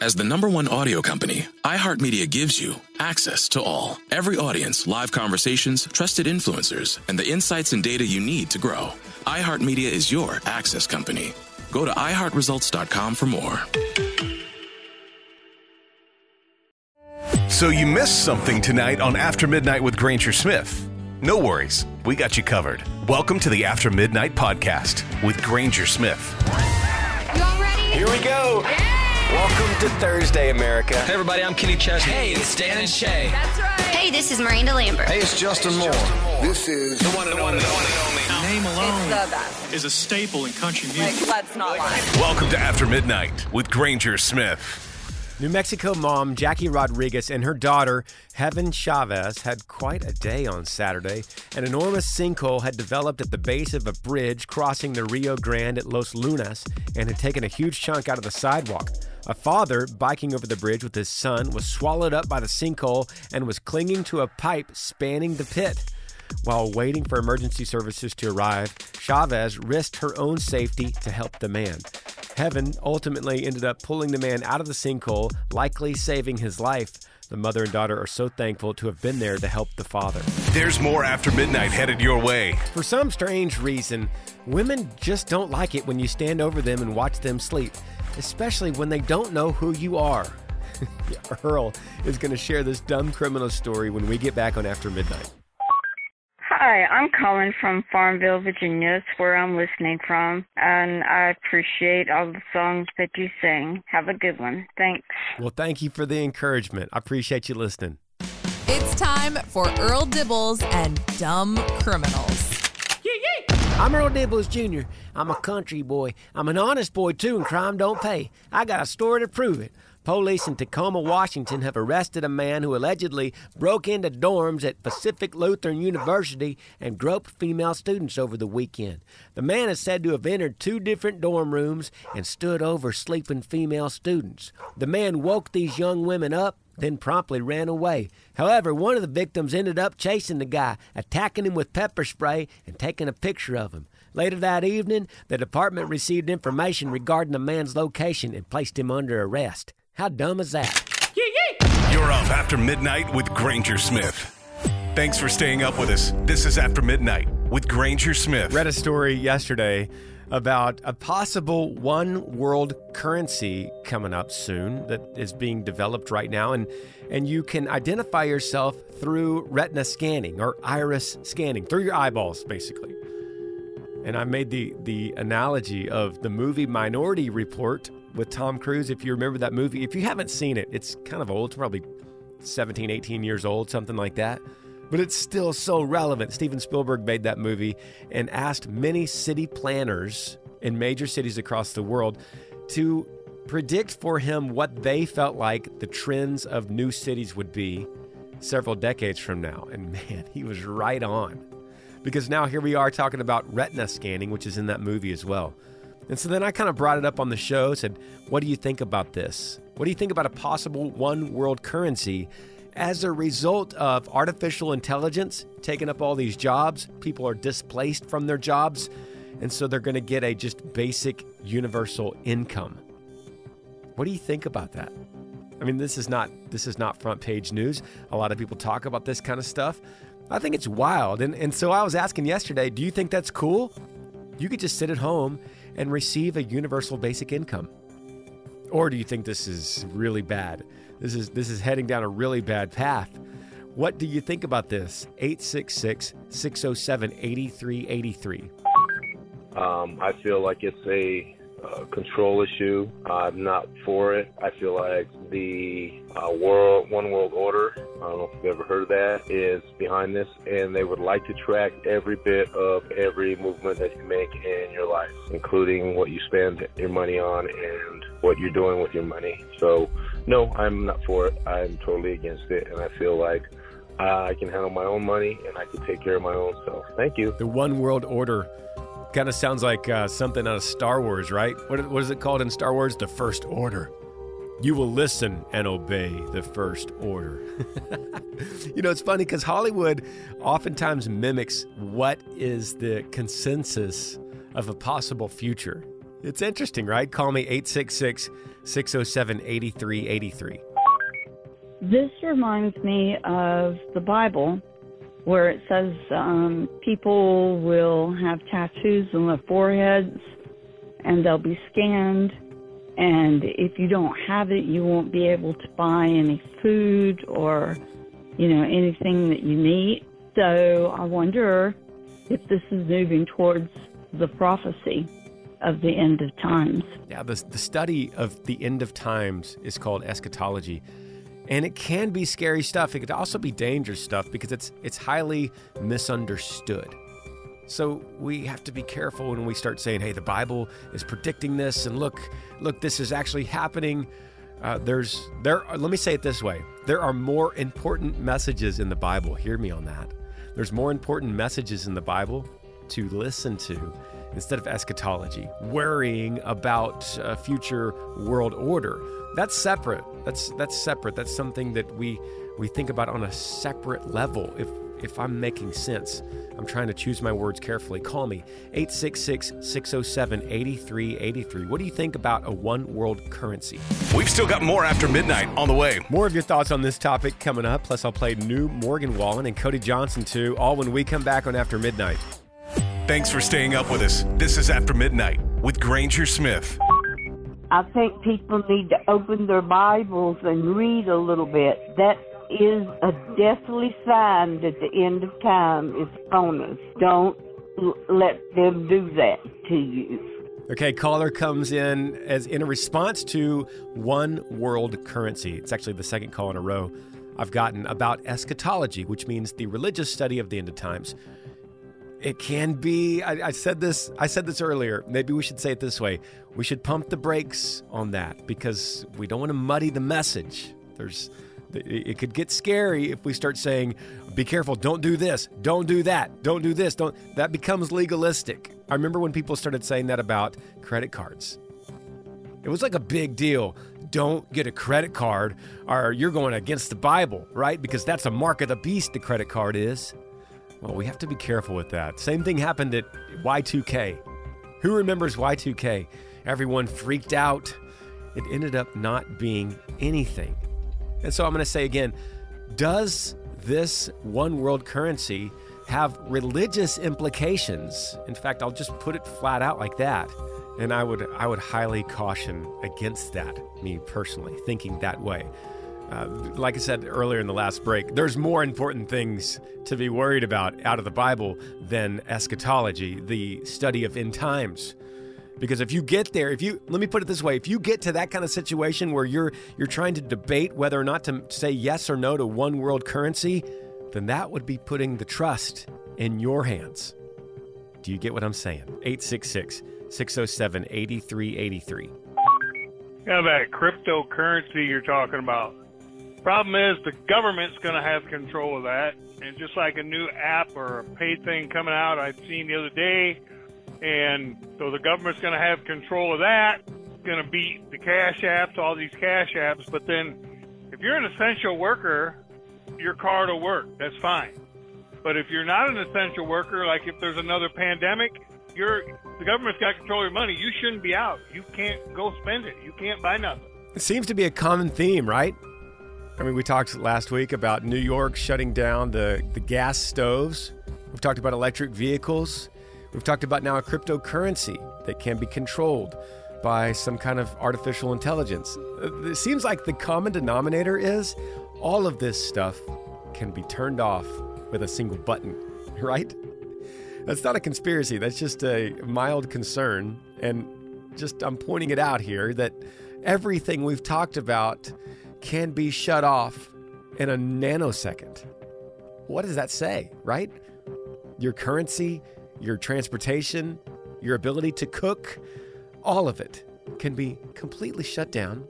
As the number one audio company, iHeartMedia gives you access to all. Every audience, live conversations, trusted influencers, and the insights and data you need to grow. iHeartMedia is your access company. Go to iHeartResults.com for more. So you missed something tonight on After Midnight with Granger Smith. No worries, we got you covered. Welcome to the After Midnight podcast with Granger Smith. You all ready? Here we go. Welcome to Thursday, America. Hey, everybody, I'm Kenny Chesney. Hey, it's Dan and Shay. That's right. Hey, this is Miranda Lambert. Hey, it's Justin Moore. This is the one and only. The one and only. Name alone it's the best. is a staple in country music. Like, let's not lie. Welcome to After Midnight with Granger Smith. New Mexico mom Jackie Rodriguez and her daughter Heaven Chavez had quite a day on Saturday. An enormous sinkhole had developed at the base of a bridge crossing the Rio Grande at Los Lunas and had taken a huge chunk out of the sidewalk. A father biking over the bridge with his son was swallowed up by the sinkhole and was clinging to a pipe spanning the pit. While waiting for emergency services to arrive, Chavez risked her own safety to help the man. Heaven ultimately ended up pulling the man out of the sinkhole, likely saving his life. The mother and daughter are so thankful to have been there to help the father. There's more After Midnight headed your way. For some strange reason, women just don't like it when you stand over them and watch them sleep, especially when they don't know who you are. Earl is going to share this dumb criminal story when we get back on After Midnight. Hi, I'm calling from Farmville, Virginia. It's where I'm listening from, and I appreciate all the songs that you sing. Have a good one. Thanks. Well, thank you for the encouragement. I appreciate you listening. It's time for Earl Dibbles and Dumb Criminals. I'm Earl Dibbles Jr. I'm a country boy. I'm an honest boy, too, and crime don't pay. I got a story to prove it. Police in Tacoma, Washington have arrested a man who allegedly broke into dorms at Pacific Lutheran University and groped female students over the weekend. The man is said to have entered two different dorm rooms and stood over sleeping female students. The man woke these young women up then promptly ran away. However, one of the victims ended up chasing the guy, attacking him with pepper spray, and taking a picture of him. Later that evening, the department received information regarding the man's location and placed him under arrest. How dumb is that? You're up after midnight with Granger Smith. Thanks for staying up with us. This is After Midnight with Granger Smith. Read a story yesterday about a possible one world currency coming up soon that is being developed right now and and you can identify yourself through retina scanning or iris scanning through your eyeballs basically. And I made the the analogy of the movie Minority Report with Tom Cruise if you remember that movie. If you haven't seen it, it's kind of old, it's probably 17, 18 years old, something like that but it's still so relevant. Steven Spielberg made that movie and asked many city planners in major cities across the world to predict for him what they felt like the trends of new cities would be several decades from now. And man, he was right on. Because now here we are talking about retina scanning, which is in that movie as well. And so then I kind of brought it up on the show, said, What do you think about this? What do you think about a possible one world currency as a result of artificial intelligence taking up all these jobs, people are displaced from their jobs, and so they're going to get a just basic universal income. What do you think about that? I mean, this is not this is not front page news. A lot of people talk about this kind of stuff. I think it's wild. And and so I was asking yesterday, do you think that's cool? You could just sit at home and receive a universal basic income. Or do you think this is really bad? This is this is heading down a really bad path. What do you think about this? 866 607 8383. Um, I feel like it's a uh, control issue. I'm not for it. I feel like the uh, world, one world order. I don't know if you've ever heard of that. Is behind this, and they would like to track every bit of every movement that you make in your life, including what you spend your money on and what you're doing with your money. So, no, I'm not for it. I'm totally against it, and I feel like. Uh, I can handle my own money and I can take care of my own self. Thank you. The one world order kind of sounds like uh, something out of Star Wars, right? What, what is it called in Star Wars? The First Order. You will listen and obey the First Order. you know, it's funny because Hollywood oftentimes mimics what is the consensus of a possible future. It's interesting, right? Call me 866 607 8383. This reminds me of the Bible where it says um, people will have tattoos on their foreheads and they'll be scanned. And if you don't have it, you won't be able to buy any food or, you know, anything that you need. So I wonder if this is moving towards the prophecy of the end of times. Yeah, the, the study of the end of times is called eschatology. And it can be scary stuff. It could also be dangerous stuff because it's it's highly misunderstood. So we have to be careful when we start saying, "Hey, the Bible is predicting this," and look, look, this is actually happening. Uh, there's there. Let me say it this way: there are more important messages in the Bible. Hear me on that. There's more important messages in the Bible to listen to instead of eschatology, worrying about a future world order. That's separate. That's that's separate. That's something that we we think about on a separate level. If if I'm making sense, I'm trying to choose my words carefully. Call me 866-607-8383. What do you think about a one world currency? We've still got more after midnight on the way. More of your thoughts on this topic coming up. Plus, I'll play new Morgan Wallen and Cody Johnson too, all when we come back on After Midnight. Thanks for staying up with us. This is After Midnight with Granger Smith. I think people need to open their Bibles and read a little bit. That is a deathly sign that the end of time is upon us. Don't l- let them do that to you. Okay, caller comes in as in a response to one world currency. It's actually the second call in a row I've gotten about eschatology, which means the religious study of the end of times. It can be. I, I, said this. I said this earlier. Maybe we should say it this way: we should pump the brakes on that because we don't want to muddy the message. There's, it could get scary if we start saying, "Be careful! Don't do this! Don't do that! Don't do this! Don't." That becomes legalistic. I remember when people started saying that about credit cards. It was like a big deal. Don't get a credit card, or you're going against the Bible, right? Because that's a mark of the beast. The credit card is. Well, we have to be careful with that. Same thing happened at Y2K. Who remembers Y2K? Everyone freaked out. It ended up not being anything. And so I'm going to say again does this one world currency have religious implications? In fact, I'll just put it flat out like that. And I would I would highly caution against that, me personally, thinking that way. Uh, like I said earlier in the last break, there's more important things to be worried about out of the Bible than eschatology, the study of end times. Because if you get there, if you let me put it this way, if you get to that kind of situation where you're you're trying to debate whether or not to say yes or no to one world currency, then that would be putting the trust in your hands. Do you get what I'm saying? 866 607 8383. Yeah, that cryptocurrency you're talking about. Problem is, the government's going to have control of that. And just like a new app or a paid thing coming out, I've seen the other day, and so the government's going to have control of that. It's Going to beat the cash apps, all these cash apps. But then, if you're an essential worker, your card will work. That's fine. But if you're not an essential worker, like if there's another pandemic, you're the government's got control of your money. You shouldn't be out. You can't go spend it. You can't buy nothing. It seems to be a common theme, right? I mean, we talked last week about New York shutting down the, the gas stoves. We've talked about electric vehicles. We've talked about now a cryptocurrency that can be controlled. by some kind of artificial intelligence. Uh, It seems like the common denominator is all of this stuff can be turned off with a single button, right? That's not a conspiracy, that's just a mild concern. And just I'm pointing it out here that everything we've talked about can be shut off in a nanosecond. What does that say, right? Your currency, your transportation, your ability to cook, all of it can be completely shut down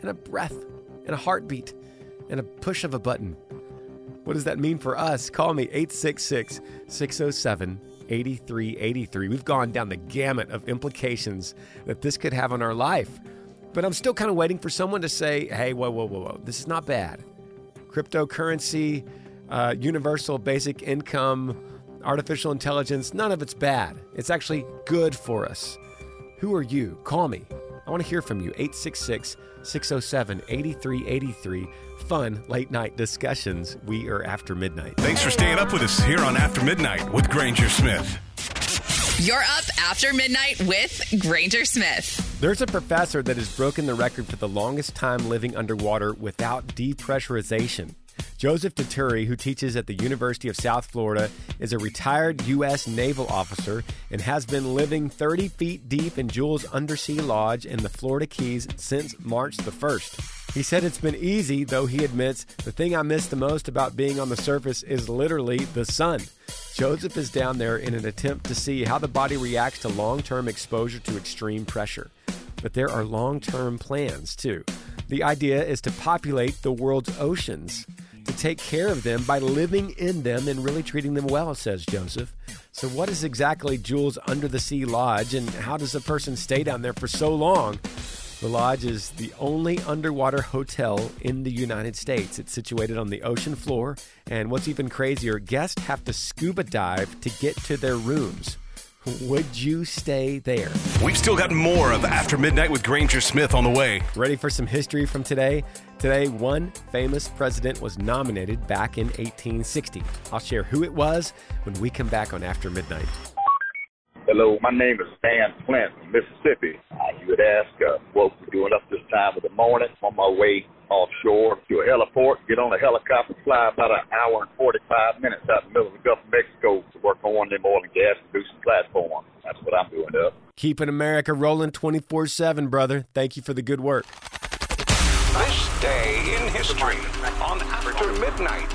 in a breath, in a heartbeat, in a push of a button. What does that mean for us? Call me 866 607 8383. We've gone down the gamut of implications that this could have on our life. But I'm still kind of waiting for someone to say, hey, whoa, whoa, whoa, whoa, this is not bad. Cryptocurrency, uh, universal basic income, artificial intelligence, none of it's bad. It's actually good for us. Who are you? Call me. I want to hear from you. 866 607 8383. Fun late night discussions. We are after midnight. Thanks for staying up with us here on After Midnight with Granger Smith. You're up after midnight with Granger Smith. There's a professor that has broken the record for the longest time living underwater without depressurization. Joseph Dituri, who teaches at the University of South Florida, is a retired U.S. naval officer and has been living 30 feet deep in Jules Undersea Lodge in the Florida Keys since March the 1st. He said it's been easy, though he admits the thing I miss the most about being on the surface is literally the sun. Joseph is down there in an attempt to see how the body reacts to long term exposure to extreme pressure. But there are long term plans, too. The idea is to populate the world's oceans, to take care of them by living in them and really treating them well, says Joseph. So, what is exactly Jules Under the Sea Lodge, and how does a person stay down there for so long? The lodge is the only underwater hotel in the United States. It's situated on the ocean floor, and what's even crazier, guests have to scuba dive to get to their rooms. Would you stay there? We've still got more of After Midnight with Granger Smith on the way. Ready for some history from today? Today, one famous president was nominated back in 1860. I'll share who it was when we come back on After Midnight. Hello, my name is Stan Flint from Mississippi. Uh, you would ask uh, what we're doing up this time of the morning. on my way offshore to a heliport, get on a helicopter, fly about an hour and 45 minutes out in the middle of the Gulf of Mexico to work on one of them oil and gas producing platforms. That's what I'm doing up. Keeping America rolling 24 7, brother. Thank you for the good work. This day in history on After Midnight.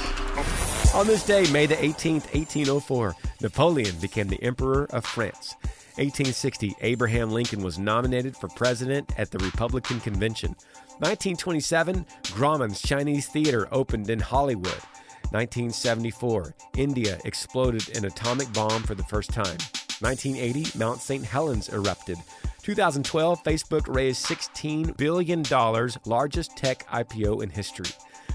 On this day, May the 18th, 1804, Napoleon became the Emperor of France. 1860, Abraham Lincoln was nominated for president at the Republican Convention. 1927, Grauman's Chinese Theater opened in Hollywood. 1974, India exploded an atomic bomb for the first time. 1980, Mount St. Helens erupted. 2012, Facebook raised $16 billion, largest tech IPO in history.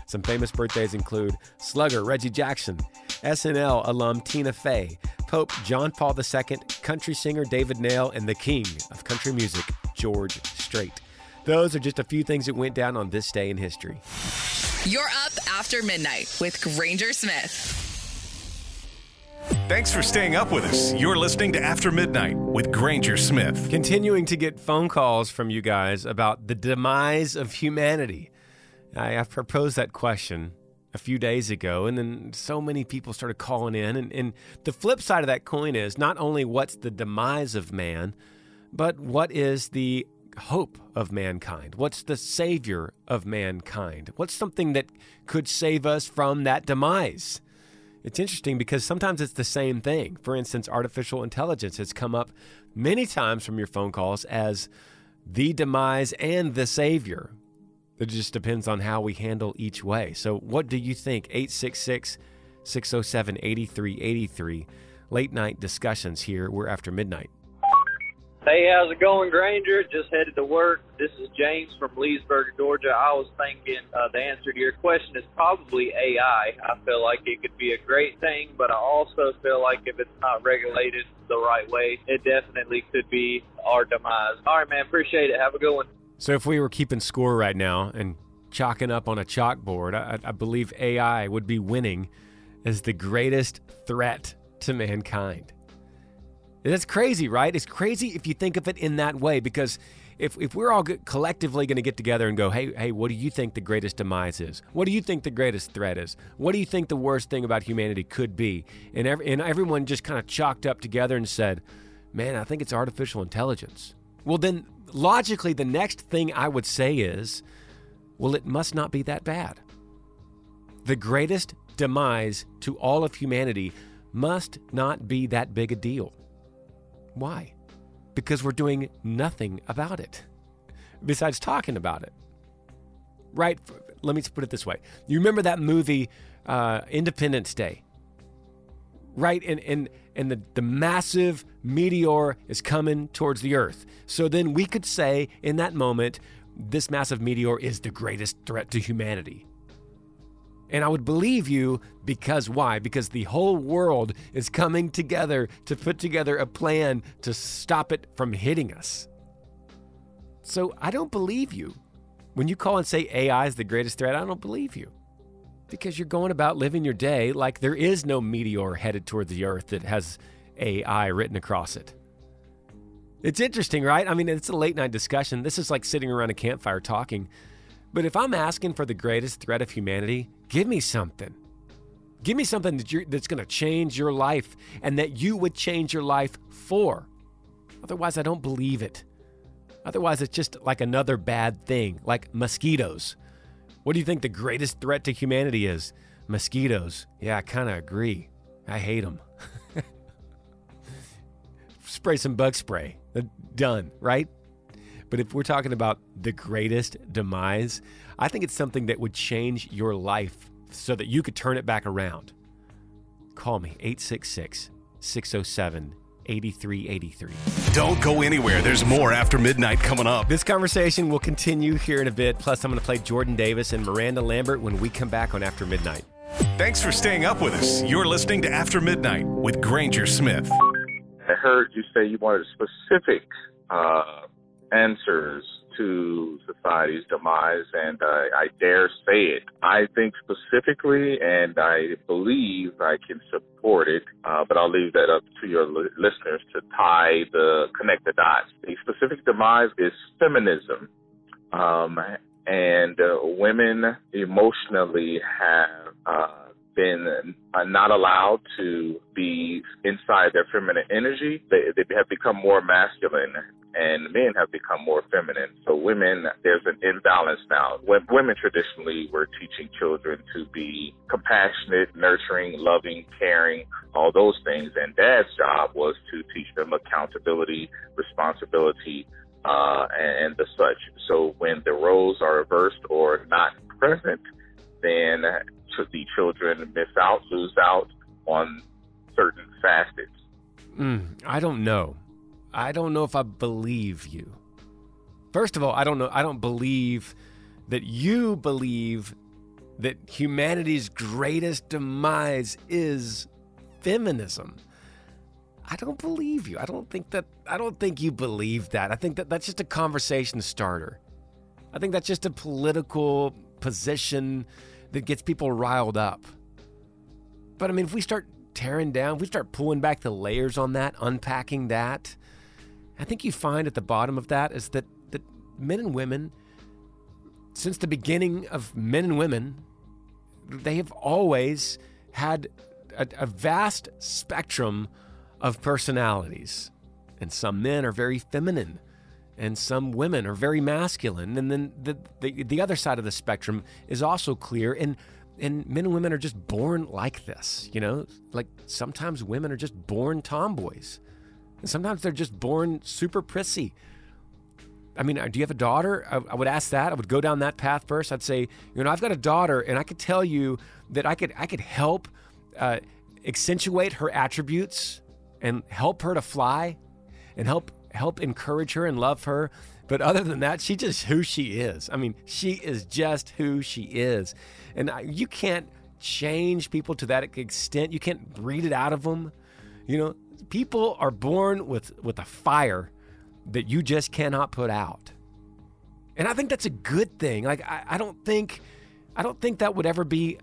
Some famous birthdays include slugger Reggie Jackson, SNL alum Tina Fey, Pope John Paul II, country singer David Nail, and the king of country music, George Strait. Those are just a few things that went down on this day in history. You're up after midnight with Granger Smith. Thanks for staying up with us. You're listening to After Midnight with Granger Smith. Continuing to get phone calls from you guys about the demise of humanity. I, I proposed that question a few days ago, and then so many people started calling in. And, and the flip side of that coin is not only what's the demise of man, but what is the hope of mankind? What's the savior of mankind? What's something that could save us from that demise? It's interesting because sometimes it's the same thing. For instance, artificial intelligence has come up many times from your phone calls as the demise and the savior. It just depends on how we handle each way. So, what do you think? 866 607 8383. Late night discussions here. We're after midnight. Hey, how's it going, Granger? Just headed to work. This is James from Leesburg, Georgia. I was thinking uh, the answer to your question is probably AI. I feel like it could be a great thing, but I also feel like if it's not regulated the right way, it definitely could be our demise. All right, man. Appreciate it. Have a good one. So, if we were keeping score right now and chalking up on a chalkboard, I, I believe AI would be winning as the greatest threat to mankind. That's crazy, right? It's crazy if you think of it in that way because if, if we're all collectively going to get together and go, hey, hey, what do you think the greatest demise is? What do you think the greatest threat is? What do you think the worst thing about humanity could be? And, and everyone just kind of chalked up together and said, man, I think it's artificial intelligence. Well, then logically, the next thing I would say is, well, it must not be that bad. The greatest demise to all of humanity must not be that big a deal. Why? Because we're doing nothing about it besides talking about it. Right? Let me put it this way. You remember that movie, uh, Independence Day? Right? And, and, and the, the massive meteor is coming towards the Earth. So then we could say in that moment, this massive meteor is the greatest threat to humanity. And I would believe you because why? Because the whole world is coming together to put together a plan to stop it from hitting us. So I don't believe you. When you call and say AI is the greatest threat, I don't believe you. Because you're going about living your day like there is no meteor headed toward the earth that has AI written across it. It's interesting, right? I mean, it's a late night discussion. This is like sitting around a campfire talking. But if I'm asking for the greatest threat of humanity, give me something. Give me something that that's going to change your life and that you would change your life for. Otherwise, I don't believe it. Otherwise, it's just like another bad thing, like mosquitoes. What do you think the greatest threat to humanity is? Mosquitoes. Yeah, I kind of agree. I hate them. spray some bug spray. Done, right? But if we're talking about the greatest demise, I think it's something that would change your life so that you could turn it back around. Call me 866 607 8383. Don't go anywhere. There's more after midnight coming up. This conversation will continue here in a bit. Plus, I'm going to play Jordan Davis and Miranda Lambert when we come back on After Midnight. Thanks for staying up with us. You're listening to After Midnight with Granger Smith. I heard you say you wanted a specific uh, answers to society's demise, and I dare say it. I think specifically, and I believe I can support it, uh, but I'll leave that up to your li- listeners to tie the connect the dots. The specific demise is feminism, um, and uh, women emotionally have. Uh, been uh, not allowed to be inside their feminine energy. They, they have become more masculine and men have become more feminine. So women, there's an imbalance now. When women traditionally were teaching children to be compassionate, nurturing, loving, caring, all those things. And dad's job was to teach them accountability, responsibility, uh, and, the such. So when the roles are reversed or not present, then the children miss out, lose out on certain facets. Mm, I don't know. I don't know if I believe you. First of all, I don't know. I don't believe that you believe that humanity's greatest demise is feminism. I don't believe you. I don't think that I don't think you believe that. I think that that's just a conversation starter. I think that's just a political position that gets people riled up. But I mean, if we start tearing down, if we start pulling back the layers on that, unpacking that, I think you find at the bottom of that is that, that men and women, since the beginning of men and women, they have always had a, a vast spectrum of personalities. And some men are very feminine, and some women are very masculine. And then the, the, the other side of the spectrum is also clear. And, and men and women are just born like this, you know? Like sometimes women are just born tomboys. Sometimes they're just born super prissy. I mean, do you have a daughter? I, I, would ask that. I would go down that path first. I'd say, you know, I've got a daughter, and I could tell you that I could I could help uh, accentuate her attributes and help her to fly, and help help encourage her and love her. But other than that, she's just who she is. I mean, she is just who she is, and I, you can't change people to that extent. You can't breed it out of them. You know, people are born with with a fire that you just cannot put out. And I think that's a good thing. Like I, I don't think I don't think that would ever be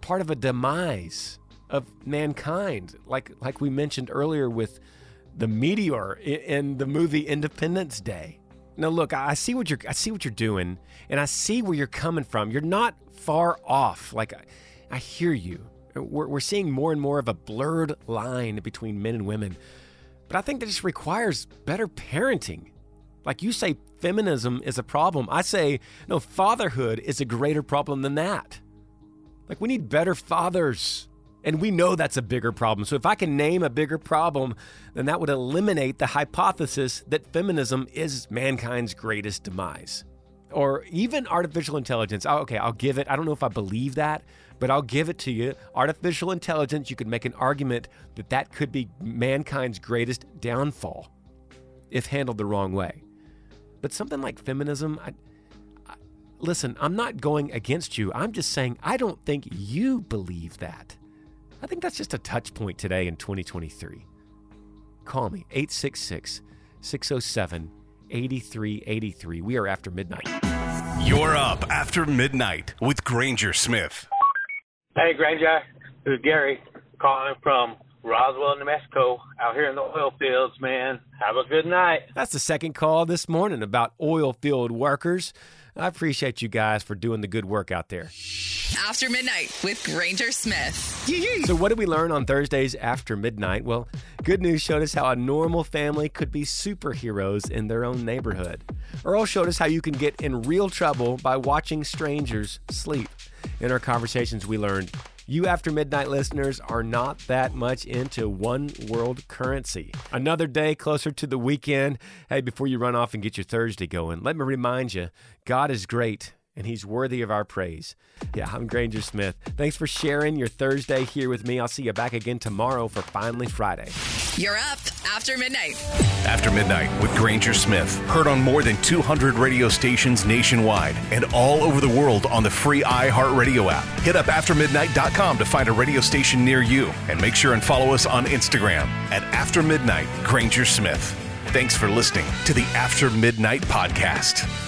part of a demise of mankind. Like like we mentioned earlier with the meteor in the movie Independence Day. Now look, I see what you're I see what you're doing and I see where you're coming from. You're not far off. Like I, I hear you. We're, we're seeing more and more of a blurred line between men and women. But I think that just requires better parenting. Like you say, feminism is a problem. I say, no, fatherhood is a greater problem than that. Like we need better fathers. And we know that's a bigger problem. So if I can name a bigger problem, then that would eliminate the hypothesis that feminism is mankind's greatest demise. Or even artificial intelligence. Oh, okay, I'll give it. I don't know if I believe that, but I'll give it to you. Artificial intelligence, you could make an argument that that could be mankind's greatest downfall if handled the wrong way. But something like feminism, I, I, listen, I'm not going against you. I'm just saying I don't think you believe that. I think that's just a touch point today in 2023. Call me 866 607 8383. We are after midnight. You're up after midnight with Granger Smith. Hey, Granger. This is Gary calling from Roswell, New Mexico, out here in the oil fields, man. Have a good night. That's the second call this morning about oil field workers. I appreciate you guys for doing the good work out there. After Midnight with Granger Smith. So, what did we learn on Thursdays after midnight? Well, good news showed us how a normal family could be superheroes in their own neighborhood. Earl showed us how you can get in real trouble by watching strangers sleep. In our conversations, we learned you after midnight listeners are not that much into one world currency. Another day closer to the weekend. Hey, before you run off and get your Thursday going, let me remind you God is great and he's worthy of our praise. Yeah, I'm Granger Smith. Thanks for sharing your Thursday here with me. I'll see you back again tomorrow for Finally Friday. You're up after midnight. After Midnight with Granger Smith. Heard on more than 200 radio stations nationwide and all over the world on the free iHeartRadio app. Hit up aftermidnight.com to find a radio station near you and make sure and follow us on Instagram at After Midnight Granger Smith. Thanks for listening to the After Midnight podcast.